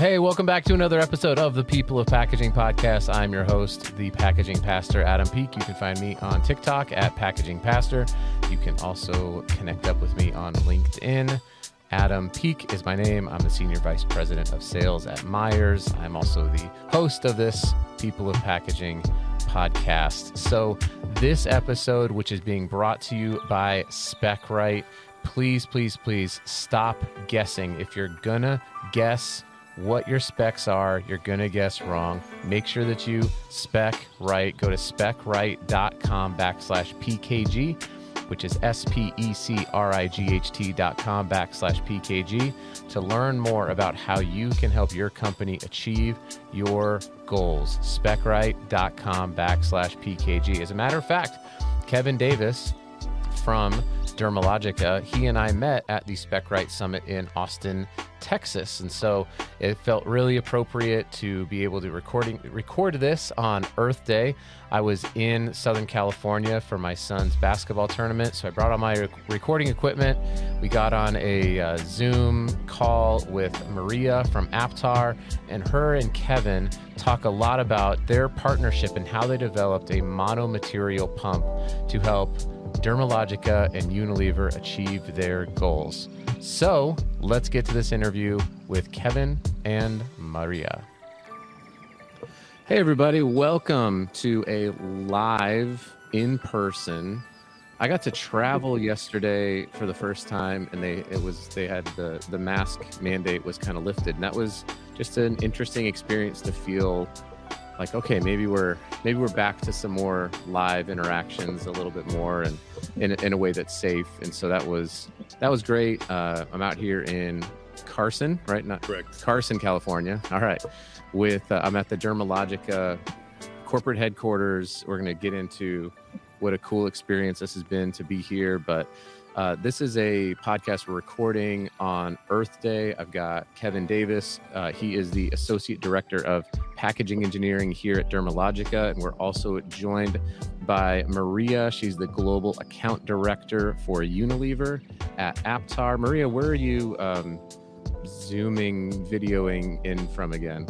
Hey, welcome back to another episode of the People of Packaging podcast. I'm your host, the packaging pastor, Adam Peak. You can find me on TikTok at Packaging Pastor. You can also connect up with me on LinkedIn. Adam Peak is my name. I'm the Senior Vice President of Sales at Myers. I'm also the host of this People of Packaging podcast. So, this episode, which is being brought to you by Specright, please, please, please stop guessing. If you're gonna guess what your specs are, you're gonna guess wrong. Make sure that you spec right. Go to specright.com backslash PKG, which is S P E C R I G H T dot com backslash PKG to learn more about how you can help your company achieve your goals. Specright.com backslash PKG. As a matter of fact, Kevin Davis from Dermalogica, he and I met at the Specright Summit in Austin, Texas. And so it felt really appropriate to be able to recording record this on Earth Day. I was in Southern California for my son's basketball tournament, so I brought all my rec- recording equipment. We got on a uh, Zoom call with Maria from Aptar, and her and Kevin talk a lot about their partnership and how they developed a monomaterial pump to help Dermalogica and Unilever achieve their goals. So let's get to this interview with Kevin and Maria. Hey, everybody, welcome to a live in person. I got to travel yesterday for the first time, and they it was they had the the mask mandate was kind of lifted, and that was just an interesting experience to feel like okay maybe we're maybe we're back to some more live interactions a little bit more and in, in a way that's safe. And so that was that was great. Uh, i'm out here in carson right? Not correct. Carson california. All right. With uh, i'm at the dermalogica corporate headquarters. We're going to get into what a cool experience this has been to be here but uh, this is a podcast we're recording on Earth Day. I've got Kevin Davis. Uh, he is the Associate Director of Packaging Engineering here at Dermalogica. And we're also joined by Maria. She's the Global Account Director for Unilever at Aptar. Maria, where are you um, zooming, videoing in from again?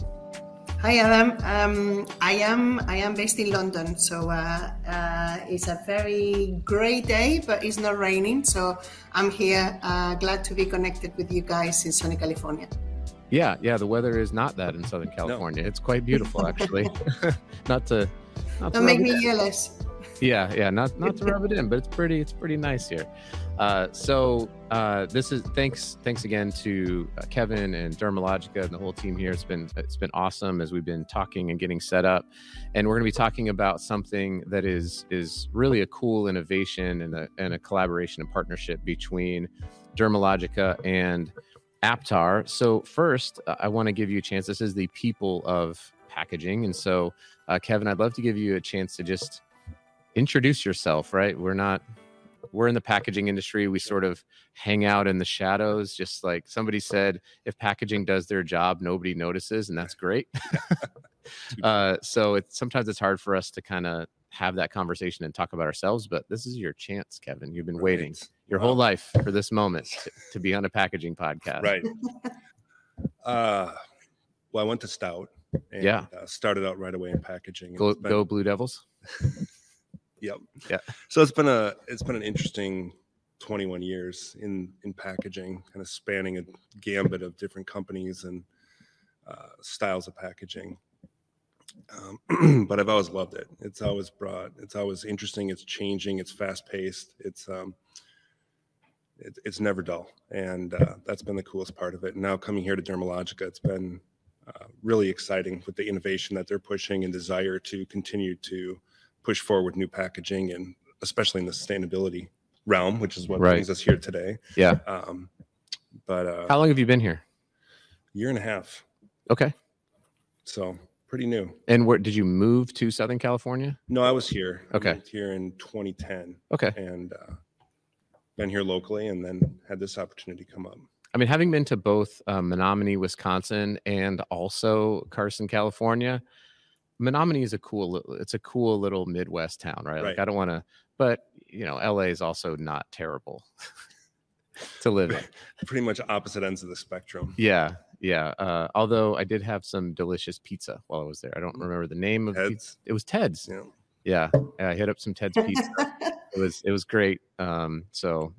Hi Adam. Um, I am I am based in London, so uh, uh, it's a very great day, but it's not raining. So I'm here, uh, glad to be connected with you guys in sunny California. Yeah, yeah. The weather is not that in Southern California. No. It's quite beautiful, actually. not to not Don't to make me jealous. Yeah, yeah. Not not to rub it in, but it's pretty it's pretty nice here. Uh, so uh, this is thanks thanks again to uh, Kevin and Dermalogica and the whole team here. It's been it's been awesome as we've been talking and getting set up, and we're going to be talking about something that is is really a cool innovation and a and a collaboration and partnership between Dermalogica and Aptar. So first, uh, I want to give you a chance. This is the people of packaging, and so uh, Kevin, I'd love to give you a chance to just introduce yourself. Right, we're not we're in the packaging industry. We sort of hang out in the shadows. Just like somebody said, if packaging does their job, nobody notices, and that's great. uh, so it's sometimes it's hard for us to kind of have that conversation and talk about ourselves. But this is your chance, Kevin. You've been right. waiting your wow. whole life for this moment to, to, be on a packaging podcast. Right. Uh, well, I went to Stout. And, yeah. Uh, started out right away in packaging. Go, been, go Blue Devils. Yep. Yeah. So it's been a it's been an interesting 21 years in in packaging, kind of spanning a gambit of different companies and uh, styles of packaging. Um, but I've always loved it. It's always brought. It's always interesting. It's changing. It's fast paced. It's um, it, it's never dull, and uh, that's been the coolest part of it. And now coming here to Dermalogica, it's been uh, really exciting with the innovation that they're pushing and desire to continue to push forward new packaging and especially in the sustainability realm, which is what right. brings us here today. Yeah. Um, but uh, how long have you been here? Year and a half. Okay. So pretty new. And where did you move to Southern California? No, I was here. Okay. here in 2010. Okay. And uh, been here locally, and then had this opportunity come up. I mean, having been to both uh, Menomonie, Wisconsin, and also Carson, California, Menomonie is a cool it's a cool little Midwest town, right? Like I don't want to but you know, LA is also not terrible to live in. Pretty much opposite ends of the spectrum. Yeah. yeah. Uh, although I did have some delicious pizza while I was there. I don't remember the name of pizza. It was Ted's. Yeah. Yeah, I hit up some Ted's pizza. it was it was great. Um, so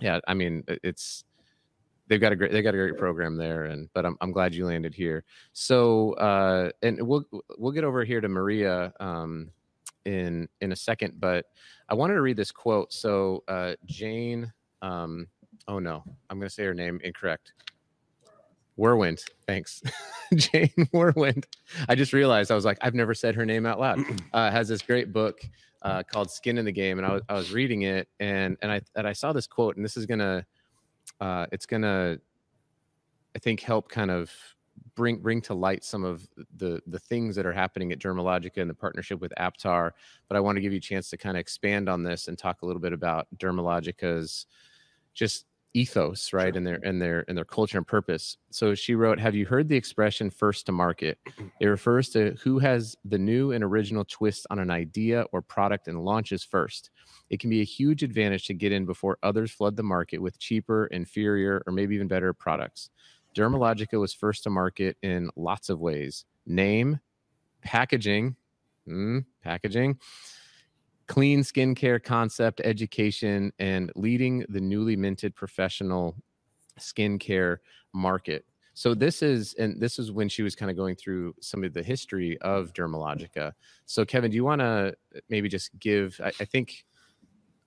yeah, I mean it's they've got a great they got a great program there, and but I'm I'm glad you landed here. So uh, and we'll we'll get over here to Maria um, in in a second, but I wanted to read this quote. So uh, Jane, um, oh no, I'm going to say her name incorrect. Wurwand, thanks, Jane Wurwand. I just realized I was like, I've never said her name out loud. Uh, has this great book uh, called Skin in the Game, and I was, I was reading it, and and I and I saw this quote, and this is gonna, uh, it's gonna, I think, help kind of bring bring to light some of the the things that are happening at Dermalogica and the partnership with Aptar. But I want to give you a chance to kind of expand on this and talk a little bit about Dermalogica's just ethos, right, Sure. and their and their and their culture and purpose. So she wrote, "Have you heard the expression first to market? It refers to who has the new and original twist on an idea or product and launches first. It can be a huge advantage to get in before others flood the market with cheaper, inferior, or maybe even better products. Dermalogica was first to market in lots of ways name, packaging, mm, packaging, clean skincare concept, education, and leading the newly minted professional skincare market. So this is and this is when she was kind of going through some of the history of Dermalogica. So Kevin, do you want to uh, maybe just give? I, I think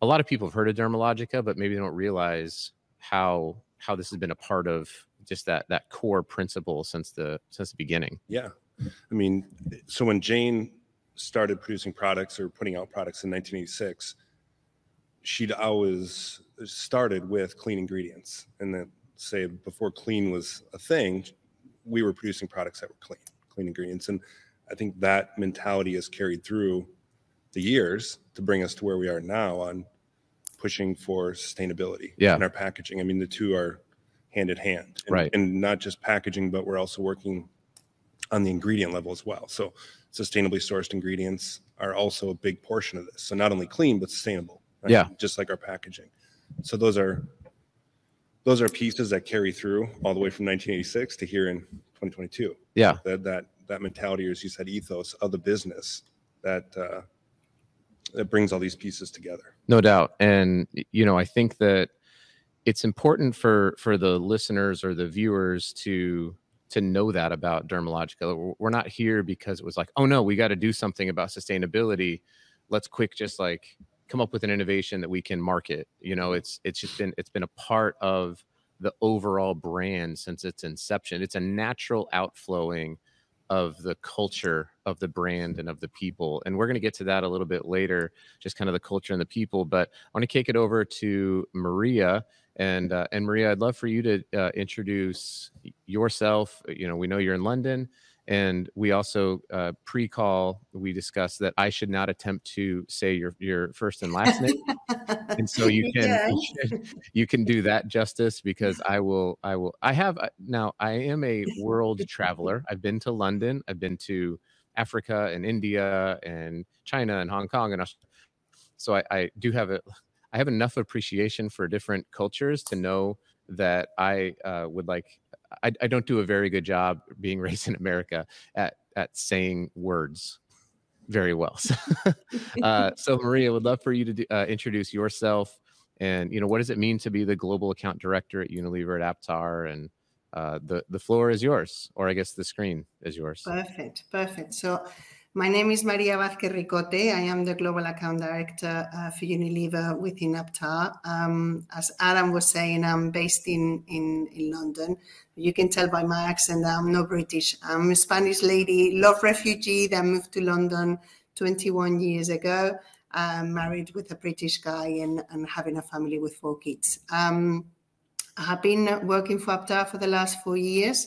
a lot of people have heard of Dermalogica, but maybe they don't realize how how this has been a part of just that that core principle since the since the beginning. Yeah. I mean, so when Jane started producing products or putting out products in 1986, she'd always started with clean ingredients. And then, say, before clean was a thing, we were producing products that were clean, clean ingredients. And I think that mentality has carried through the years to bring us to where we are now on pushing for sustainability Yeah. in our packaging. I mean, the two are hand in hand. And, Right. And not just packaging, but we're also working on the ingredient level as well. So sustainably sourced ingredients are also a big portion of this. So not only clean but sustainable. right? Yeah. Just like our packaging. So those are those are pieces that carry through all the way from 1986 to here in 2022. Yeah. That that that mentality, or as you said, ethos of the business that uh, that brings all these pieces together. No doubt. And you know, I think that it's important for for the listeners or the viewers to to know that about Dermalogica. We're- not here because it was like, oh no, we got to do something about sustainability. Let's quick just like come up with an innovation that we can market. You know, mm-hmm. it's it's just been it's been a part of the overall brand since its inception. It's a natural outflowing of the culture of the brand and of the people. And we're going to get to that a little bit later, just kind of the culture and the people. But I want to kick it over to Maria. And uh, and Maria, I'd love for you to uh, introduce yourself. You know, we know you're in London, and we also uh, pre-call we discussed that I should not attempt to say your your first and last name, and so you can Yeah. you, can- you can do that justice because I will I will I have uh, now I am a world traveler. I've been to London. I've been to Africa and India and China and Hong Kong and Aus- so I, I do have a I have enough appreciation for different cultures to know that I uh, would like I, I don't do a very good job being raised in America at at saying words very well. So, uh, so Maria, would love for you to do, uh, introduce yourself and you know what does it mean to be the global account director at Unilever at Aptar and uh, the the floor is yours, or I guess the screen is yours. Perfect, perfect. So, my name is Maria Vázquez Ricote. I am the Global Account Director uh, for Unilever within Aptar. Um, as Adam was saying, I'm based in, in, in London. You can tell by my accent that I'm not British. I'm a Spanish lady, love refugee that moved to London 21 years ago, uh, married with a British guy and, and having a family with four kids. Um, I have been working for Aptar for the last four years.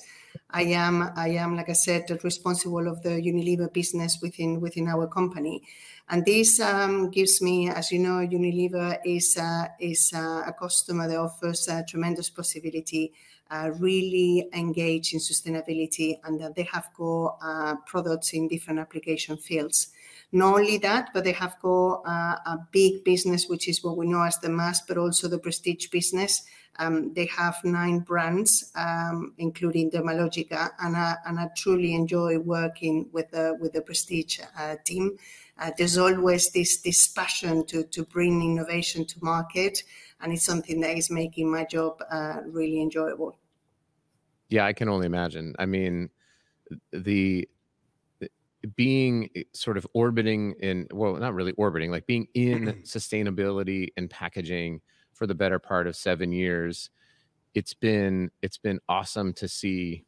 I am, I am, like I said, responsible of the Unilever business within within our company, and this um, gives me, as you know, Unilever is uh, is uh, a customer that offers uh, tremendous possibility uh, really engaged in sustainability and that they have got uh, products in different application fields. Not only that, but they have got uh, a big business, which is what we know as the mass, but also the prestige business. Um, they have nine brands, um, including Dermalogica, and I, and I truly enjoy working with the with the prestige uh, team. Uh, there's always this this passion to to bring innovation to market, and it's something that is making my job uh, really enjoyable. Yeah, I can only imagine. I mean, the being eh, sort of orbiting in well not really orbiting like being in sustainability and packaging for the better part of seven years it's been it's been awesome to see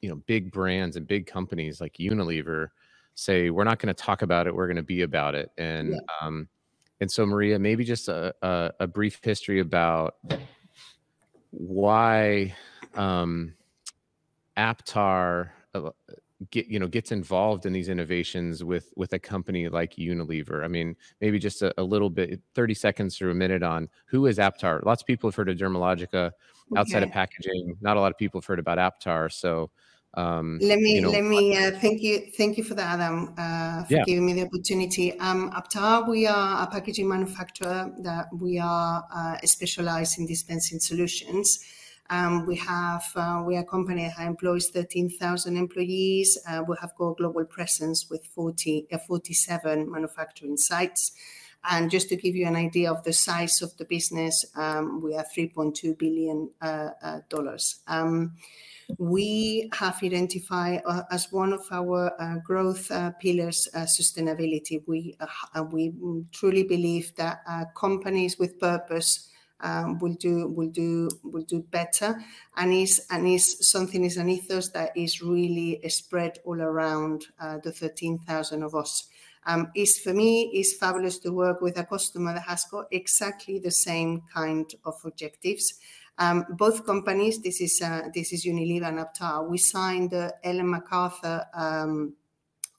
you know big brands and big companies like unilever say we're not going to talk about it we're going to be about it and yeah. um and so maria maybe just a, a, a brief history about why um aptar uh, get you know gets involved in these innovations with with a company like Unilever? I mean, maybe just a, a little bit, thirty seconds or a minute on who is Aptar. Lots of people have heard of Dermalogica outside okay. of packaging. Not a lot of people have heard about Aptar. So um, let me you know, let me uh, thank you thank you for that, Adam, uh, for yeah. giving me the opportunity. Um, Aptar, we are a packaging manufacturer that we are uh, specialized in dispensing solutions. Um, we have uh, we are a company that employs 13,000 employees. Uh, we have got global presence with 40, uh, 47 manufacturing sites. And just to give you an idea of the size of the business, um, we are 3.2 billion uh, uh, dollars. Um, we have identified uh, as one of our uh, growth uh, pillars uh, sustainability. We we truly believe that companies with purpose um, will do will do will do better. And is and is something is an ethos that is really spread all around uh, the 13,000 of us. Um, is for me is fabulous to work with a customer that has got exactly the same kind of objectives. Um, both companies this is uh, this is Unilever and Aptar. We signed the Ellen MacArthur um,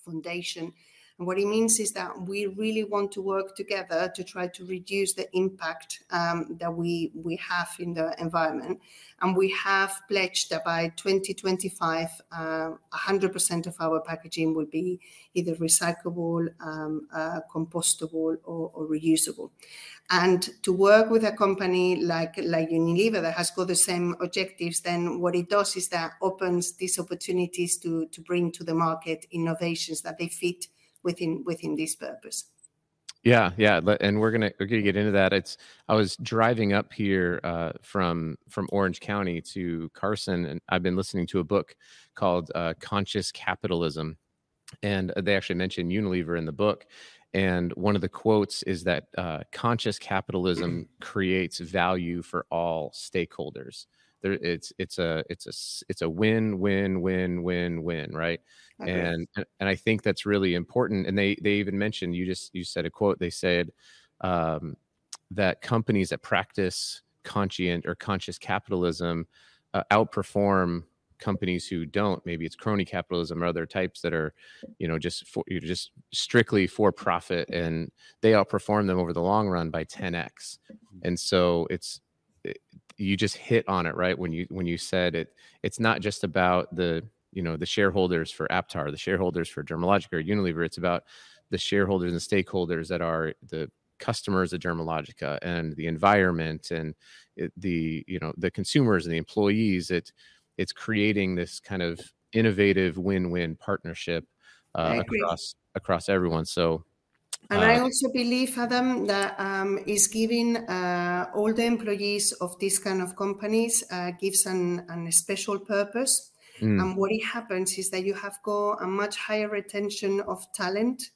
Foundation and what it means is that we really want to work together to try to reduce the impact um, that we, we have in the environment. And we have pledged that by 2025, uh, 100% of our packaging will be either recyclable, um, uh, compostable, or, or, reusable. And to work with a company like, like Unilever that has got the same objectives, then what it does is that opens these opportunities to, to bring to the market innovations that they fit within within this purpose. Yeah, yeah, and we're gonna we're gonna get into that. It's I was driving up here uh, from from Orange County to Carson, and I've been listening to a book called uh, Conscious Capitalism, and they actually mention Unilever in the book. And one of the quotes is that uh, conscious capitalism creates value for all stakeholders there it's it's a it's a it's a win win win win win right okay. and and i think that's really important and they they even mentioned you just you said a quote they said um, that companies that practice conscient or conscious capitalism uh, outperform companies who don't maybe it's crony capitalism or other types that are you know just for you just strictly for profit and they outperform them over the long run by 10x mm-hmm. and so it's you just hit on it right when you when you said it. It's not just about the you know the shareholders for aptar the shareholders for dermalogica or unilever. It's about the shareholders and stakeholders that are the customers of dermalogica and the environment and it, the you know the consumers and the employees. It it's creating this kind of innovative win-win partnership uh, across across everyone. So and uh, I also believe, Adam, that um, is giving uh, all the employees of this kind of companies uh, gives an, an special purpose. Mm. And what it happens is that you have got a much higher retention of talent.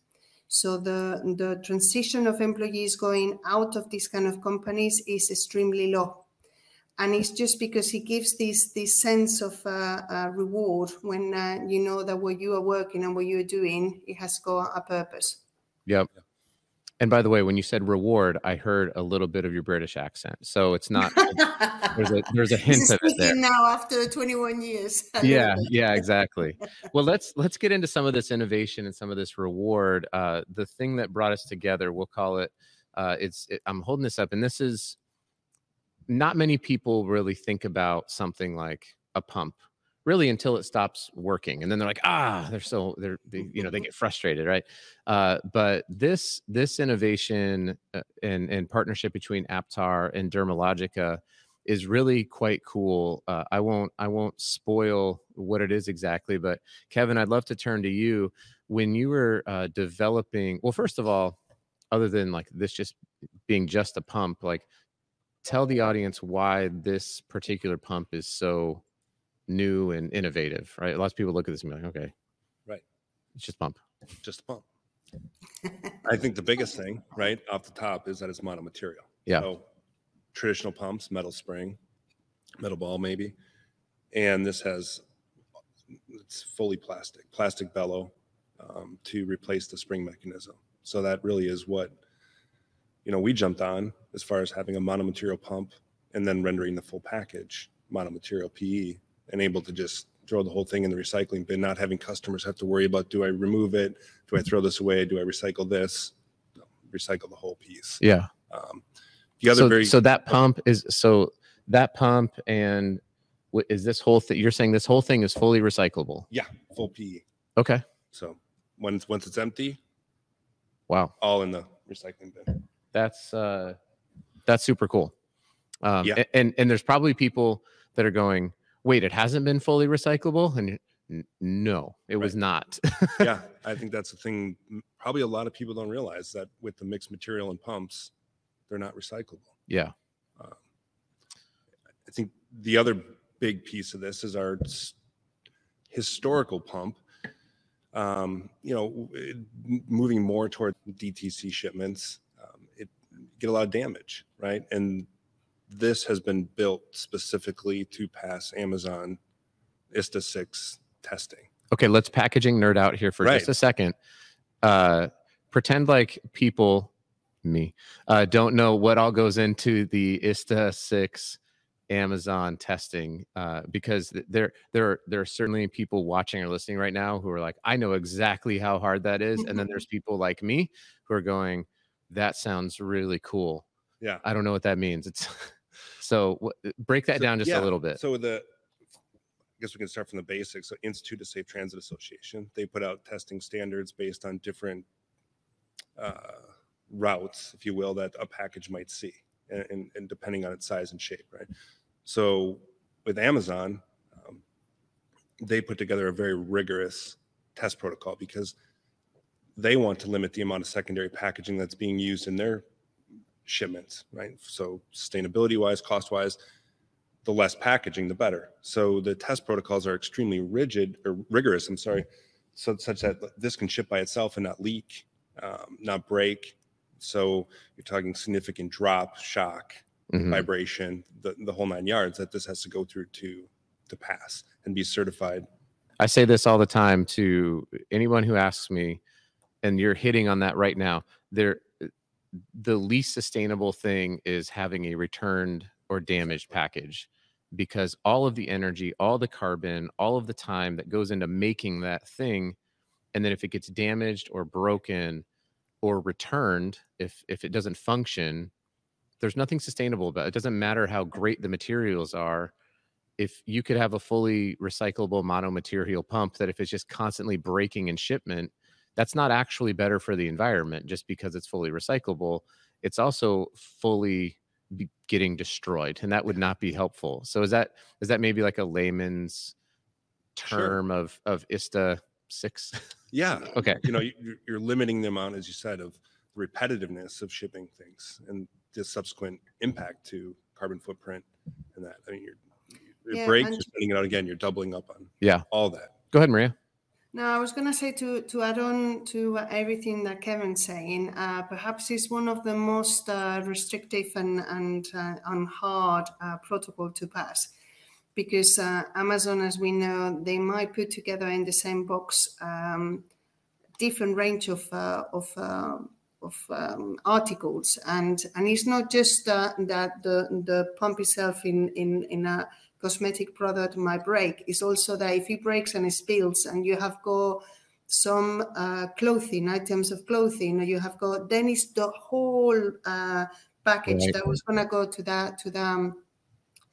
So the the transition of employees going out of these kind of companies is extremely low. And it's just because it gives this this sense of uh, uh, reward when uh, you know that what you are working and what you're doing, it has got a purpose. Yep. And by the way, when you said reward, I heard a little bit of your British accent. So it's not there's a there's a hint of it there. Now after 21 years. yeah, yeah, exactly. Well, let's let's get into some of this innovation and some of this reward. Uh, the thing that brought us together, we'll call it. Uh, it's it, I'm holding this up, and this is not many people really think about something like a pump really until it stops working and then they're like ah they're so they're they, you know they get frustrated right? Uh, but this this innovation uh, and and partnership between aptar and dermalogica is really quite cool. Uh, i won't i won't spoil what it is exactly but kevin i'd love to turn to you. When you were uh, developing well first of all other than like this just being just a pump like tell the audience why this particular pump is so new and innovative, right? Lots of people look at this and be like, okay, right, it's just pump, just a pump. I think the biggest thing, right, off the top, is that it's monomaterial. Yeah. So traditional pumps, metal spring, metal ball, maybe, and this has it's fully plastic, plastic bellow um, to replace the spring mechanism. So that really is what you know we jumped on as far as having a monomaterial pump and then rendering the full package monomaterial PE and able to just throw the whole thing in the recycling bin, not having customers have to worry about do I remove it, do I throw this away, do I recycle this, no, recycle the whole piece. Yeah. Um, the other so, very so that pump is so that pump and what is this whole thing? You're saying this whole thing is fully recyclable? yeah full PE. Okay. So once once it's empty, Wow. all in the recycling bin. That's uh that's super cool. Um Yeah. and and there's probably people that are going, "Wait, it hasn't been fully recyclable?" And no, it was not. yeah, I think that's the thing. Probably a lot of people don't realize that with the mixed material and pumps, they're not recyclable. yeah. I think the other big piece of this is our historical pump. Um, you know, it- moving more toward DTC shipments, um, it get a lot of damage, right? And this has been built specifically to pass Amazon ISTA six testing. Okay, let's packaging nerd out here for just a second. Uh, pretend like people, me, uh, don't know what all goes into the ISTA six Amazon testing, uh, because there there are, there are certainly people watching or listening right now who are like, I know exactly how hard that is, and then there's people like me who are going, that sounds really cool. Yeah. I don't know what that means. It's so wh- break that So, down just yeah, a little bit. So the, I guess we can start from the basics. So Institute of Safe Transit Association, they put out testing standards based on different uh, routes, if you will, that a package might see, and, and, and depending on its size and shape, right? So with Amazon, um, they put together a very rigorous test protocol because they want to limit the amount of secondary packaging that's being used in their shipments, right? So sustainability wise, cost wise, the less packaging, the better. So the test protocols are extremely rigid or rigorous. I'm sorry, so such that this can ship by itself and not leak, um, not break. So you're talking significant drop, shock, Mhm. vibration, the, the whole nine yards that this has to go through to to pass and be certified. I say this all the time to anyone who asks me, and you're hitting on that right now. There, the least sustainable thing is having a returned or damaged package because all of the energy, all the carbon, all of the time that goes into making that thing, and then if it gets damaged or broken or returned, if if it doesn't function, there's nothing sustainable about it. It doesn't matter how great the materials are. If you could have a fully recyclable monomaterial pump that if it's just constantly breaking in shipment that's not actually better for the environment just because it's fully recyclable it's also fully be getting destroyed and that would not be helpful so is that is that maybe like a layman's Sure. term of of ista 6 Yeah. okay You know, you- you're, you're limiting the amount, as you said, of the repetitiveness of shipping things and the subsequent impact to carbon footprint and that. I mean, you're, your Yeah, break, and- you're spending it out again, you're doubling up on Yeah. all that. go ahead maria No, I was going to say to, to add on to everything that Kevin's saying, uh, perhaps it's one of the most uh, restrictive and, and, uh, and hard uh, protocol to pass. Because uh, Amazon, as we know, they might put together in the same box um, different range of, uh, of, of um, articles. And, and it's not just that the, the pump itself in, in, in a cosmetic product might break. It's also that if it breaks and it spills and you have got some uh, clothing, items of clothing, you have got, then it's the whole uh, package Right. that was going to go to that to the um,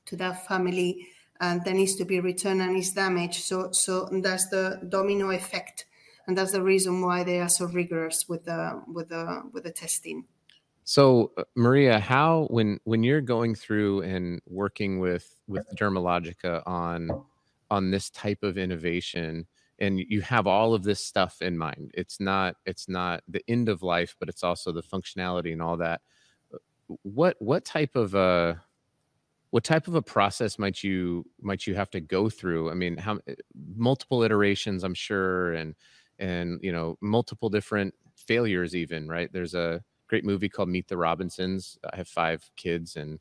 to that family and that needs to be returned and is damaged. So so that's the domino effect, and that's the reason why they are so rigorous with the with the with the testing. So uh, Maria, how when when you're going through and working with with Dermalogica on on this type of innovation and you have all of this stuff in mind. It's not it's not the end of life, but it's also the functionality and all that. uh, What what type of a what type of a process might you might you have to go through? I mean, how uh, multiple iterations, I'm sure, and and you know multiple different failures even right there's a great movie called meet the robinsons. I have five kids and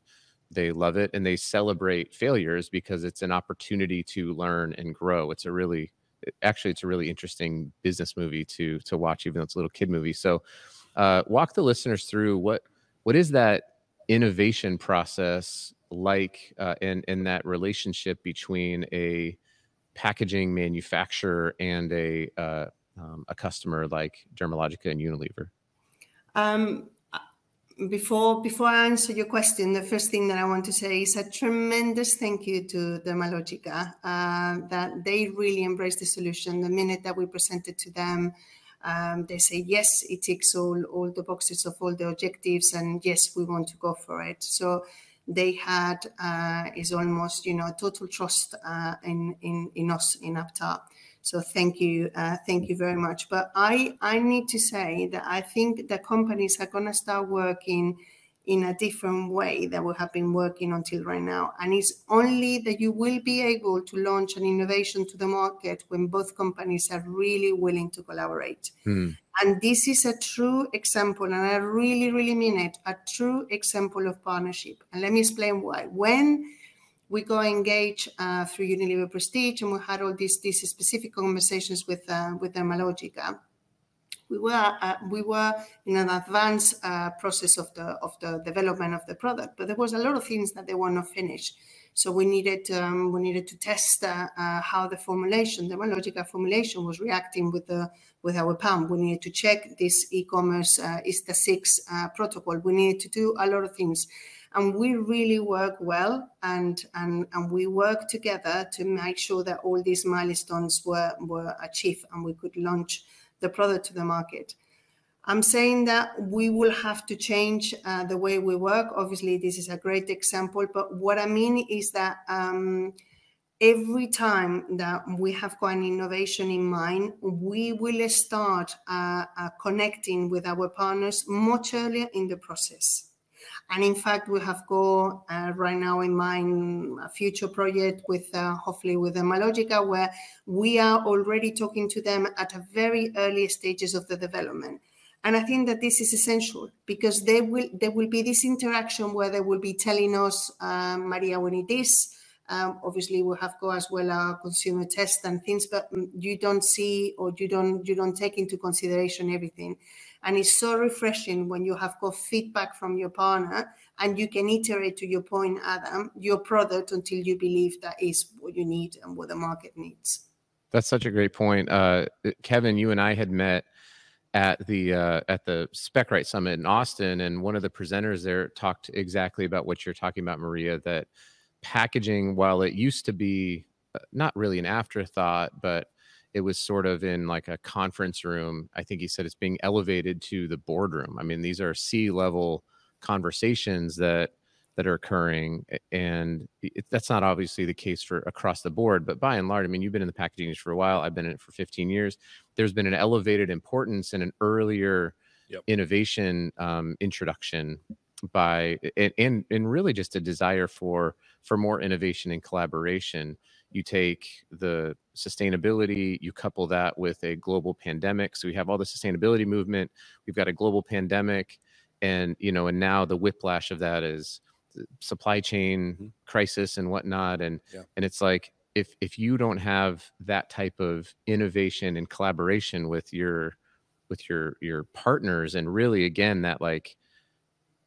they love it and they celebrate failures because it's an opportunity to learn and grow. It's a really actually it's a really interesting business movie to to watch even though it's a little kid movie. So uh, walk the listeners through what what is that innovation process like uh, and and that relationship between a packaging manufacturer and a uh, um, a customer like Dermalogica and Unilever? Um, before before I answer your question, the first thing that I want to say is a tremendous thank you to Dermalogica uh, that they really embraced the solution. The minute that we presented to them, um, they say yes, it ticks all all the boxes of all the objectives, and yes, we want to go for it. So they had uh, is almost you know total trust uh, in in in us in Aptar. So thank you, uh, thank you very much. But I I need to say that I think the companies are going to start working in a different way that we have been working until right now. And it's only that you will be able to launch an innovation to the market when both companies are really willing to collaborate. Hmm. And this is a true example, and I really, really mean it, a true example of partnership. And let me explain why. When we go engage uh, through Unilever Prestige, and we had all these these specific conversations with uh, with Dermalogica. We were uh, we were in an advanced uh, process of the of the development of the product, but there was a lot of things that they were not finished. So we needed um, we needed to test uh, uh, how the formulation, the Dermalogica formulation, was reacting with the with our pump. We needed to check this e-commerce uh, ISTA six uh, protocol. We needed to do a lot of things and we really work well and, and and we work together to make sure that all these milestones were were achieved and we could launch the product to the market i'm saying that we will have to change uh, the way we work obviously this is a great example but what i mean is that um, every time that we have got an innovation in mind, we will start uh, uh, connecting with our partners much earlier in the process. And in fact, we have got uh, right now in mind a future project with uh, hopefully with Dermalogica, where we are already talking to them at a very early stages of the development. And I think that this is essential because there will there will be this interaction where they will be telling us, um, Maria, we need this. Um, obviously, we have got as well our consumer test and things, but mm, you don't see or you don't you don't take into consideration everything. And it's so refreshing when you have got feedback from your partner and you can iterate to your point, Adam, your product until you believe that is what you need and what the market needs. That's such a great point. Uh, Kevin, you and I had met at the uh, at the Specright Summit in Austin, and one of the presenters there talked exactly about what you're talking about, Maria. That packaging, while it used to be uh, not really an afterthought, but it was sort of in like a conference room. I think he said it's being elevated to the boardroom. I mean, these are C level conversations that that are occurring and it, that's not obviously the case for across the board but by and large i mean you've been in the packaging industry for a while i've been in it for 15 years there's been an elevated importance and an earlier Yep. innovation um, introduction by and, and and really just a desire for for more innovation and collaboration you take the sustainability you couple that with a global pandemic so we have all the sustainability movement we've got a global pandemic and you know and now the whiplash of that is the supply chain Mhm. crisis and whatnot and Yeah. and it's like if if you don't have that type of innovation and collaboration with your with your your partners and really again that like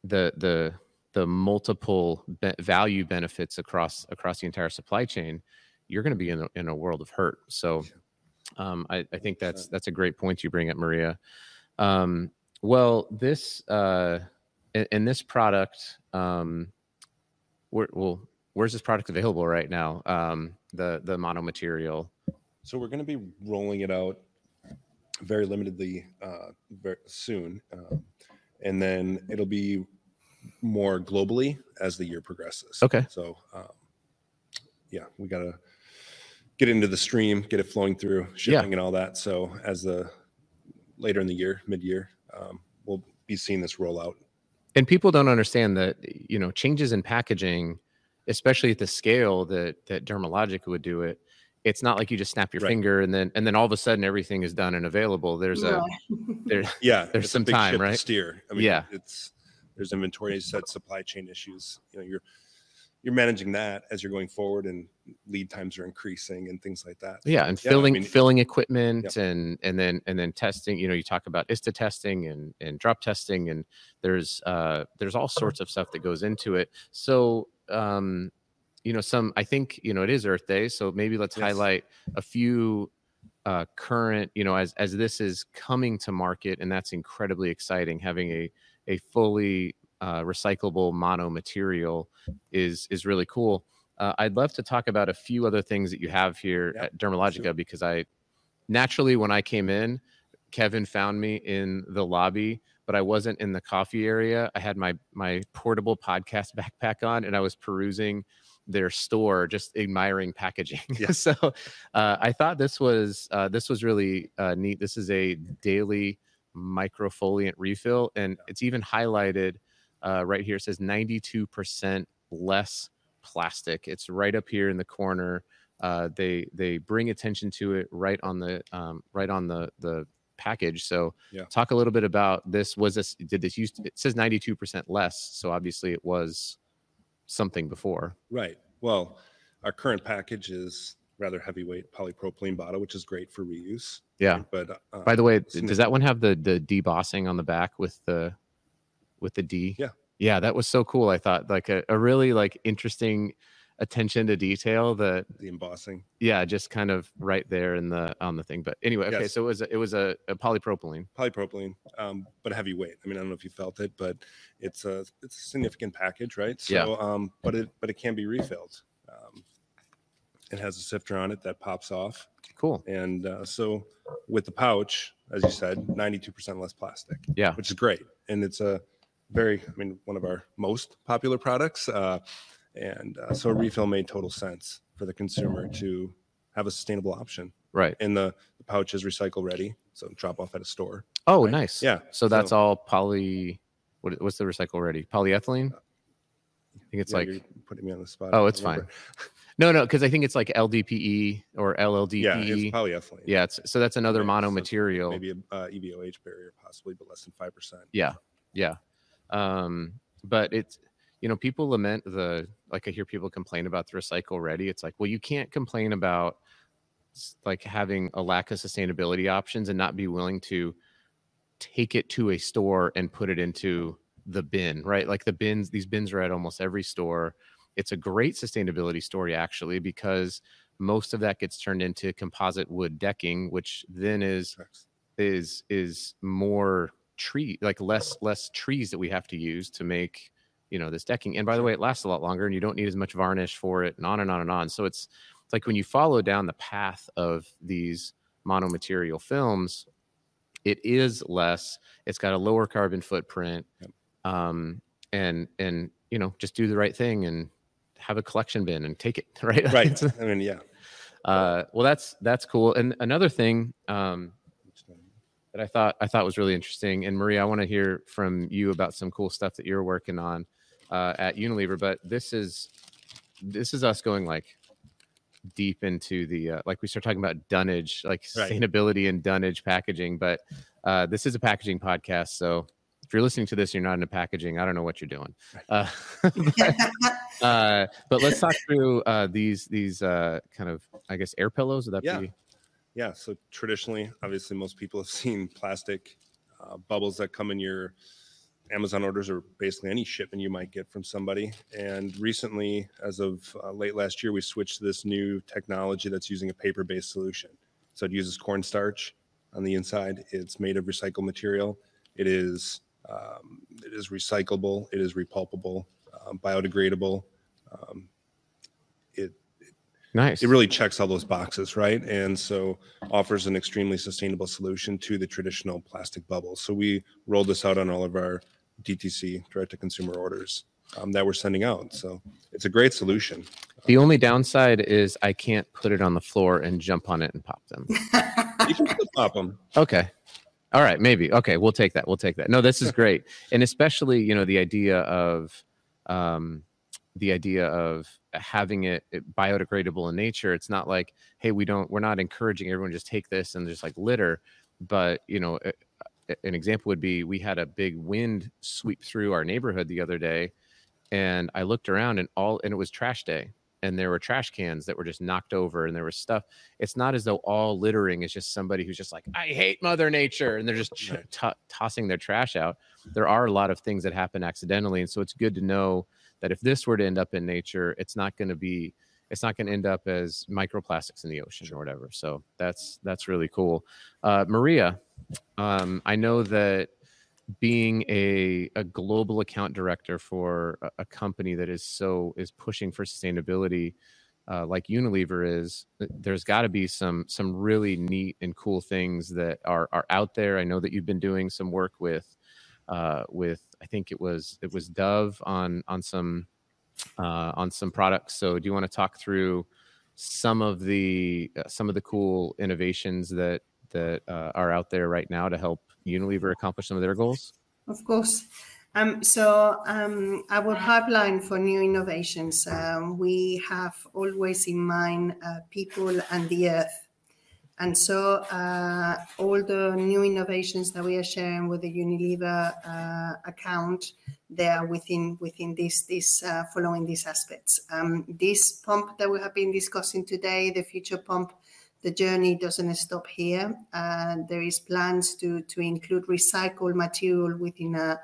the the the multiple be- value benefits across across the entire supply chain you're going to be in a, in a world of hurt so um, I, I think that's that's a great point you bring up maria um, well this uh, and, and this product, um, where, well, where's this product available right now? Um, the the mono material. So we're going to be rolling it out very limitedly uh, very soon, um, and then it'll be more globally as the year progresses. Okay. So, um, yeah, we got to get into the stream, get it flowing through shipping and all that. So as the later in the year, mid year, um, we'll be seeing this roll out. And people don't understand that you know changes in packaging, especially at the scale that that Dermalogica would do it. It's not like you just snap your Right. finger and then and then all of a sudden everything is done and available. There's a there's Yeah, There's some time, right? Steer. I mean, Yeah. it's there's inventory, as you said, supply chain issues. You know, you're you're managing that as you're going forward, and lead times are increasing and things like that. yeah and Yeah, I filling mean- filling equipment and and then and then testing you know you talk about ista testing and and drop testing and there's uh there's all sorts of stuff that goes into it so um you know some i think you know it is earth day so maybe let's Yes. highlight a few uh current you know as as this is coming to market and that's incredibly exciting having a a fully uh, recyclable mono material is is really cool uh, I'd love to talk about a few other things that you have here Yeah, at Dermalogica because I naturally, when I came in, Kevin found me in the lobby, but I wasn't in the coffee area. I had my my portable podcast backpack on, and I was perusing their store, just admiring packaging. Yeah. so uh, I thought this was uh, this was really uh, neat. This is a daily microfoliant refill, and it's even highlighted uh, right here. It says 92% less plastic. It's right up here in the corner. Uh, they they bring attention to it right on the um, right on the the package. So Yeah. talk a little bit about this. Was this did this use? It says ninety two percent less. So obviously it was something before. Right. Well, our current package is rather heavyweight polypropylene bottle, which is great for reuse. Yeah. But uh, By the way, does that one have the the debossing on the back with the with the D? Yeah. Yeah, that was so cool. I thought like a, a really like interesting attention to detail that the embossing. yeah just kind of right there in the on the thing but anyway okay Yes. so it was a, it was a, a polypropylene polypropylene, um, but heavyweight. I mean, I don't know if you felt it, but it's a it's a significant package, right? So, Yeah. um, but it but it can be refilled. Um, it has a sifter on it that pops off, cool and uh, so with the pouch, as you said, ninety two percent less plastic. Yeah. which is great, and it's a very, I mean, one of our most popular products, uh, and uh, so a refill made total sense for the consumer to have a sustainable option. right And the, the pouch is recycle ready, so drop off at a store. oh Right. nice Yeah, so that's so- all poly what, what's the recycle ready polyethylene i think it's Yeah, like you're putting me on the spot. Oh, it's don't no no because i think it's like ldpe or llDPE. Yeah, it's polyethylene. yeah it's, so that's another Yeah, mono so material Maybe a uh, EVOH barrier, possibly, but less than five percent. yeah yeah um but it's you know people lament the like i hear people complain about the recycle ready. It's like well you can't complain about like having a lack of sustainability options and not be willing to take it to a store and put it into the bin right? Like the bins these bins are at almost every store. It's a great sustainability story actually because most of that gets turned into composite wood decking which then is is is more tree like less less trees that we have to use to make you know this decking and by the way it lasts a lot longer and you don't need as much varnish for it and on and on and on so it's it's like when you follow down the path of these monomaterial films it is less it's got a lower carbon footprint Yep. um and and you know just do the right thing and have a collection bin and take it right Right. I mean, yeah. uh well that's that's cool and another thing um that I thought I thought was really interesting. And Maria, I want to hear from you about some cool stuff that you're working on uh, at Unilever. But this is this is us going like deep into the uh, like we start talking about dunnage, like Right. sustainability and dunnage packaging. But uh, this is a packaging podcast, so if you're listening to this, you're not into packaging. I don't know what you're doing. Uh, but, uh, but let's talk through uh, these these uh, kind of I guess air pillows. Would that Yeah. be Yeah. So traditionally, obviously, most people have seen plastic uh, bubbles that come in your Amazon orders or basically any shipment you might get from somebody. And recently, as of uh, late last year, we switched to this new technology that's using a paper based solution. So it uses cornstarch on the inside, it's made of recycled material. It is Um, it is recyclable. It is repulpable, um, biodegradable. Um, Nice. it really checks all those boxes, right? And so offers an extremely sustainable solution to the traditional plastic bubble. So we rolled this out on all of our DTC direct to consumer orders um, that we're sending out. So it's a great solution. the only downside is I can't put it on the floor and jump on it and pop them. You can still pop them. Okay. All right, maybe. Okay, we'll take that. We'll take that. No, this is great. And especially, you know, the idea of um the idea of Uh, having it, it biodegradable in nature. It's not like, hey, we don't we're not encouraging everyone just take this and just like litter, but you know, a- an example would be we had a big wind sweep through our neighborhood the other day and I looked around and all and it was trash day and there were trash cans that were just knocked over and there was stuff it's not as though all littering is just somebody who's just like i hate mother nature and they're just to- tossing their trash out there are a lot of things that happen accidentally and so it's good to know that if this were to end up in nature it's not going to be it's not going to end up as microplastics in the ocean or whatever. So that's that's really cool. Uh, maria um, i know that being a, a global account director for a, a company that is so is pushing for sustainability uh, like Unilever is, there's got to be some some really neat and cool things that are are out there. I know that you've been doing some work with uh, with I think it was it was Dove on on some uh, on some products. So do you want to talk through some of the uh, some of the cool innovations that that uh, are out there right now to help Unilever accomplish some of their goals? Of course. Um, so um, our pipeline for new innovations, um, we have always in mind uh, people and the earth. And so uh, all the new innovations that we are sharing with the Unilever uh, account, they are within within this this uh, following these aspects. Um, this pump that we have been discussing today, the future pump, the journey doesn't stop here. Uh, there is plans to to include recycled material within a,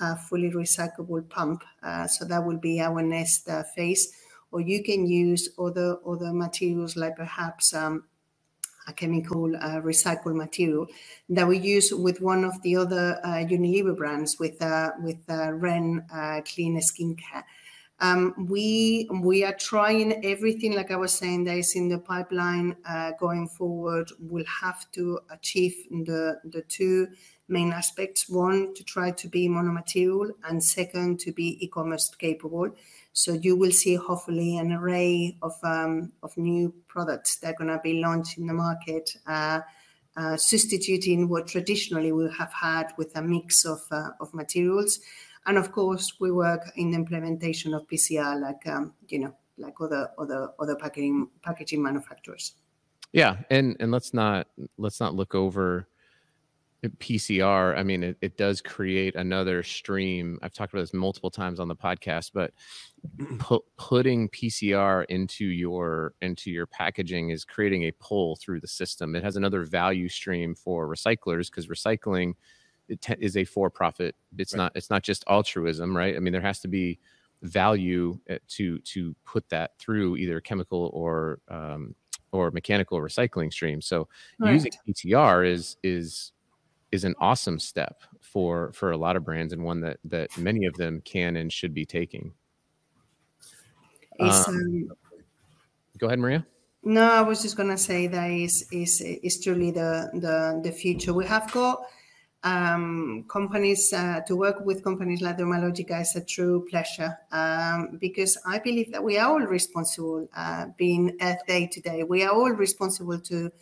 a fully recyclable pump. Uh, so that will be our next uh, phase. Or you can use other other materials like perhaps um, a chemical uh, recycled material that we use with one of the other uh, Unilever brands with uh, with uh, Ren uh, Clean Skincare. Um, we we are trying everything, like I was saying, that is in the pipeline uh, going forward. We'll have to achieve the the two main aspects: one, to try to be monomaterial, and second, to be e-commerce capable. So you will see hopefully an array of um, of new products that are going to be launched in the market. Uh, uh, substituting what traditionally we have had with a mix of, uh, of materials. And of course, we work in the implementation of PCR, like um, you know, like other other other packaging packaging manufacturers. Yeah, and and let's not let's not look over PCR. I mean, it, it does create another stream. I've talked about this multiple times on the podcast, but pu- putting PCR into your into your packaging is creating a pull through the system. It has another value stream for recyclers because recycling it te- is a for-profit. It's Right. not it's not just altruism, right? I mean, there has to be value uh, to to put that through either chemical or um, or mechanical recycling stream. So using PCR is is is an awesome step for for a lot of brands and one that that many of them can and should be taking. Um, um, Go ahead, Maria. No, I was just gonna say that is is is truly the the the future. We have got um, companies uh, to work with companies like Dermalogica is a true pleasure um, because I believe that we are all responsible. Uh, being Earth Day today, we are all responsible to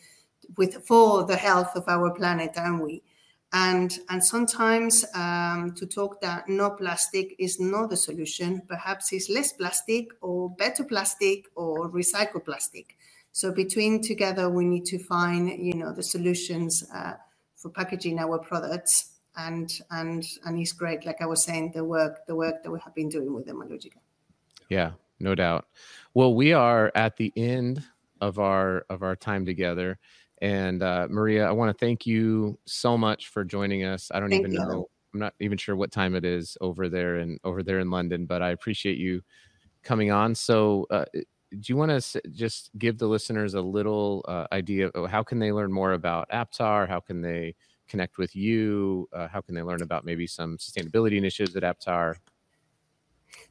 with for the health of our planet, aren't we? And and sometimes um, to talk that no plastic is not the solution. Perhaps it's less plastic or better plastic or recycled plastic. So between together, we need to find you know the solutions uh, for packaging our products. And and and it's great, like I was saying, the work the work that we have been doing with Dermalogica. Yeah, no doubt. Well, we are at the end of our of our time together. And uh, Maria, I want to thank you so much for joining us. I don't Thank even you. know. I'm not even sure what time it is over there and over there in London, but I appreciate you coming on. So, uh, do you want to just give the listeners a little uh, idea of how can they learn more about Aptar? How can they connect with you? Uh, how can they learn about maybe some sustainability initiatives at Aptar?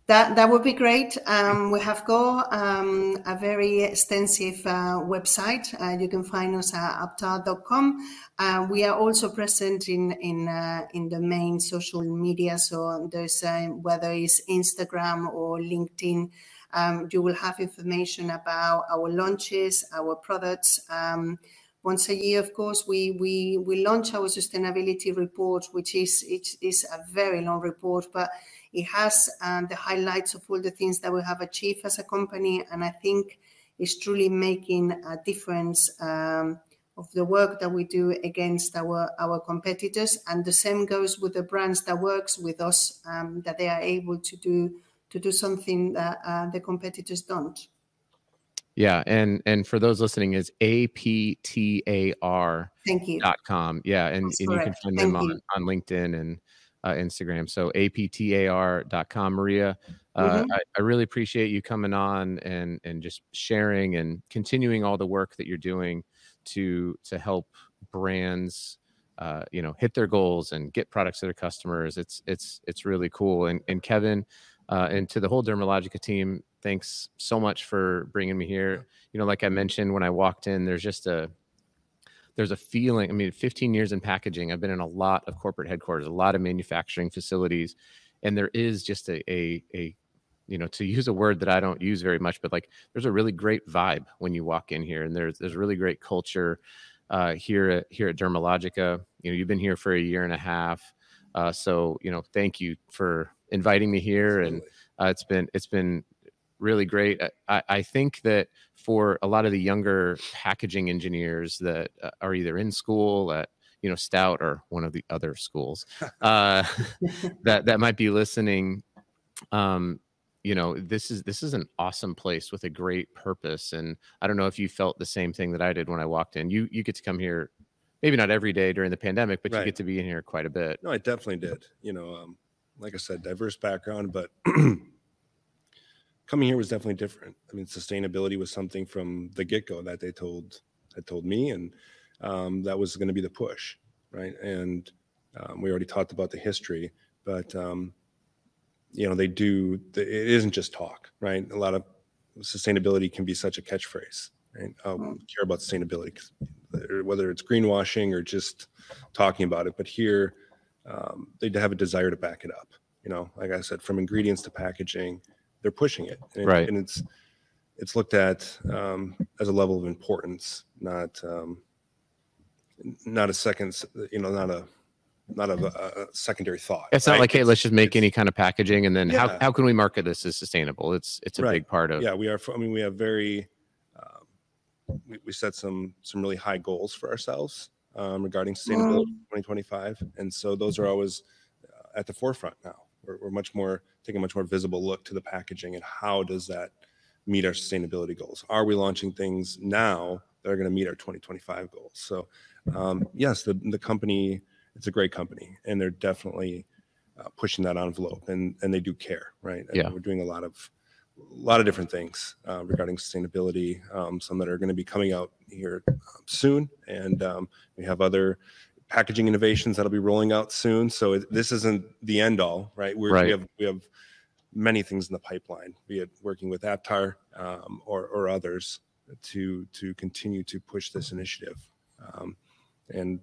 That that would be great. Um, we have got um, a very extensive uh, website. Uh, you can find us at aptar.com. Uh, we are also present in in uh, in the main social media. So there's uh, whether it's Instagram or LinkedIn. Um, you will have information about our launches, our products. Um, once a year, of course, we we we launch our sustainability report, which is it is a very long report, but it has um, the highlights of all the things that we have achieved as a company, and I think it's truly making a difference um, of the work that we do against our our competitors. And the same goes with the brands that works with us, um, that they are able to do to do something that uh, the competitors don't. Yeah, and and for those listening, is aptar. Thank you. Dot com. Yeah, and, and you can find Thank them you. on, on LinkedIn and uh, Instagram. So aptar.com. Maria, uh, Mhm. I, I really appreciate you coming on and and just sharing and continuing all the work that you're doing to to help brands. Uh, you know, hit their goals and get products to their customers. It's it's it's really cool. And and Kevin, uh, and to the whole Dermalogica team, thanks so much for bringing me here. You know, like I mentioned when I walked in, there's just a there's a feeling. I mean, 15 years in packaging, I've been in a lot of corporate headquarters, a lot of manufacturing facilities, and there is just a a, a you know to use a word that I don't use very much, but like there's a really great vibe when you walk in here, and there's there's really great culture uh, here at here at Dermalogica. You know, you've been here for a year and a half, uh, so you know, thank you for inviting me here, and uh, it's been it's been really great. I- I, think that for a lot of the younger packaging engineers that uh, are either in school at you know Stout or one of the other schools uh, that that might be listening, um, you know this is this is an awesome place with a great purpose. And I don't know if you felt the same thing that I did when I walked in. You you get to come here. Maybe not every day during the pandemic, but you get to be in here quite a bit. No, I definitely did. You know, um, like I said, diverse background, but coming here was definitely different. I mean, sustainability was something from the get go that they told had told me, and um, that was going to be the push, right? And um, we already talked about the history, but um, you know, they do. It isn't just talk, right? A lot of sustainability can be such a catchphrase, right? Um, care about sustainability, whether it's greenwashing or just talking about it. But here, um, they have a desire to back it up. You know, like I said, from ingredients to packaging, they're pushing it, and, Right. and it's it's looked at um, as a level of importance, not um, not a second, you know, not a not a, a secondary thought. It's not right? like, hey, let's just make any kind of packaging, and then how, Yeah. how can we market this as sustainable? It's it's a Right. big part of yeah we are i mean we have very um, we, we set some some really high goals for ourselves um, regarding sustainability in 2025 and so those are always uh, at the forefront now we're, we're much more taking a much more visible look to the packaging and how does that meet our sustainability goals are we launching things now that are going to meet our 2025 goals so um, yes the, the company it's a great company and they're definitely uh, pushing that envelope and and they do care right And Yeah. we're doing a lot of a lot of different things uh, regarding sustainability, um, some that are going to be coming out here um, soon. And um, we have other packaging innovations that'll be rolling out soon. So it, this isn't the end all, right? We're, Right. We have we have many things in the pipeline, be it working with Aptar um, or, or others to to continue to push this initiative. Um, and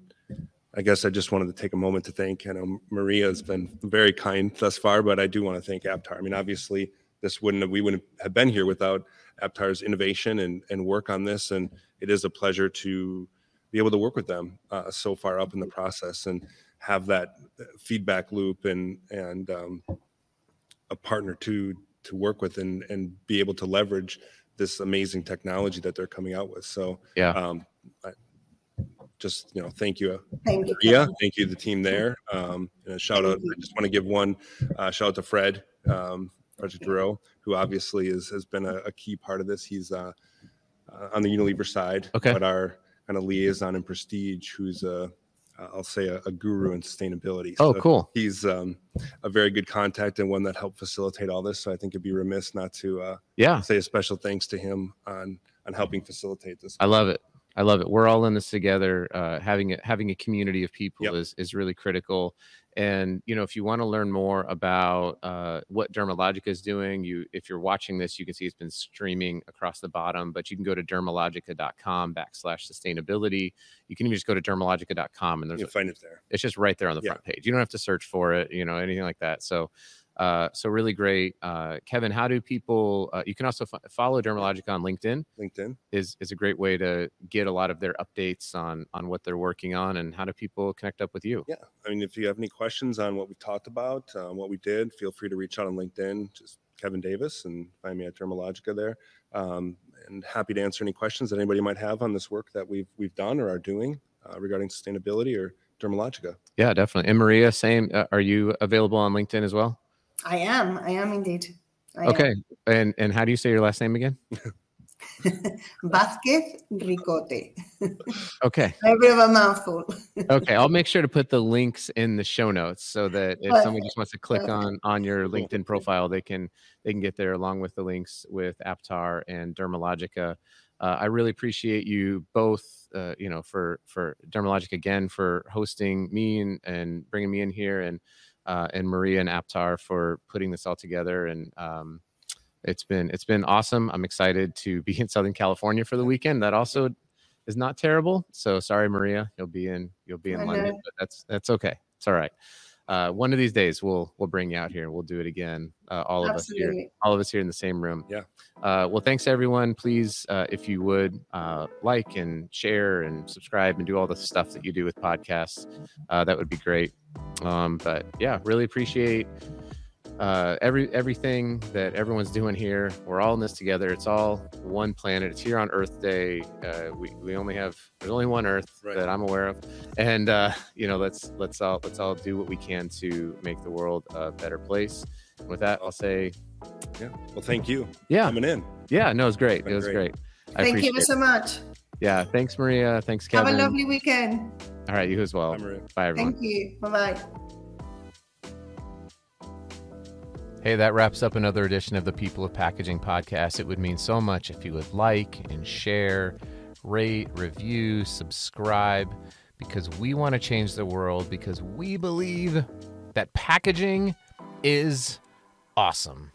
I guess I just wanted to take a moment to thank. I know Maria has been very kind thus far, but I do want to thank Aptar. I mean, obviously, this wouldn't have, we wouldn't have been here without Aptar's innovation and and work on this. And it is a pleasure to be able to work with them uh, so far up in the process and have that uh, feedback loop and and um, a partner to to work with and and be able to leverage this amazing technology that they're coming out with. So Yeah. um, I, just you know, thank you, Thank you. Maria. Thank you, the team there. Um, and a shout out. You. I just want to give one uh, shout out to Fred, um, Project Row, who obviously is, has been a, a key part of this. He's uh, uh, on the Unilever side, Okay. but our kind of liaison in Prestige, who's a I'll say a, a guru in sustainability. Oh, cool. He's um, a very good contact and one that helped facilitate all this. So I think it'd be remiss not to uh, Yeah, say a special thanks to him on on helping facilitate this. I love it. I love it. We're all in this together. Uh, having a, having a community of people Yep. is is really critical. And you know, if you want to learn more about uh, what Dermalogica is doing, you if you're watching this, you can see it's been streaming across the bottom. But you can go to dermalogica.com backslash sustainability. You can even just go to dermalogica.com and there's You'll a, find it there. it's just right there on the Yeah. front page. You don't have to search for it, you know, anything like that. So, uh, so really great, uh, Kevin. How do people? Uh, you can also f- follow Dermalogica on LinkedIn. LinkedIn. is is a great way to get a lot of their updates on on what they're working on and how do people connect up with you. Yeah. I mean, if you have any questions on what we talked about, uh, what we did, feel free to reach out on LinkedIn. Just Kevin Davis and find me at Dermalogica there. Um, and happy to answer any questions that anybody might have on this work that we've we've done or are doing uh, regarding sustainability or Dermalogica. Yeah, definitely. And Maria, same. Uh, are you available on LinkedIn as well? I am. I am indeed. I am. Okay. And and how do you say your last name again? Vázquez Ricote. Okay. Every of a mouthful. Okay. I'll make sure to put the links in the show notes so that if someone just wants to click Perfect. on on your LinkedIn profile, they can they can get there along with the links with Aptar and Dermalogica. Uh, I really appreciate you both, uh, you know, for for Dermalogic again for hosting me and, and bringing me in here, and uh, and Maria and Aptar for putting this all together. And um, it's been it's been awesome. I'm excited to be in Southern California for the weekend. That also is not terrible. So sorry, Maria, you'll be in you'll be in London, but that's that's okay. It's all right. Uh, one of these days we'll we'll bring you out here. We'll do it again. Uh, all of us here all of us here in the same room. Yeah. Uh, well, thanks everyone. Please, uh, if you would, uh, like and share and subscribe and do all the stuff that you do with podcasts, uh, that would be great. Um, but yeah, really appreciate uh, every everything that everyone's doing here. We're all in this together. It's all one planet. It's here on Earth Day. Uh, we we only have there's only one Earth Right. that I'm aware of, and uh, you know let's let's all let's all do what we can to make the world a better place. With that, I'll say Yeah. Well, thank you yeah, coming in. yeah, no, it was great. It was great. great. I Thank you appreciate so it. much. Yeah, thanks, Maria. Thanks, Kevin. Have a lovely weekend. All right, you as well. Bye, Maria. Bye, everyone. Thank you. Bye bye. Hey, that wraps up another edition of the People of Packaging podcast. It would mean so much if you would like and share, rate, review, subscribe, because we want to change the world because we believe that packaging is awesome.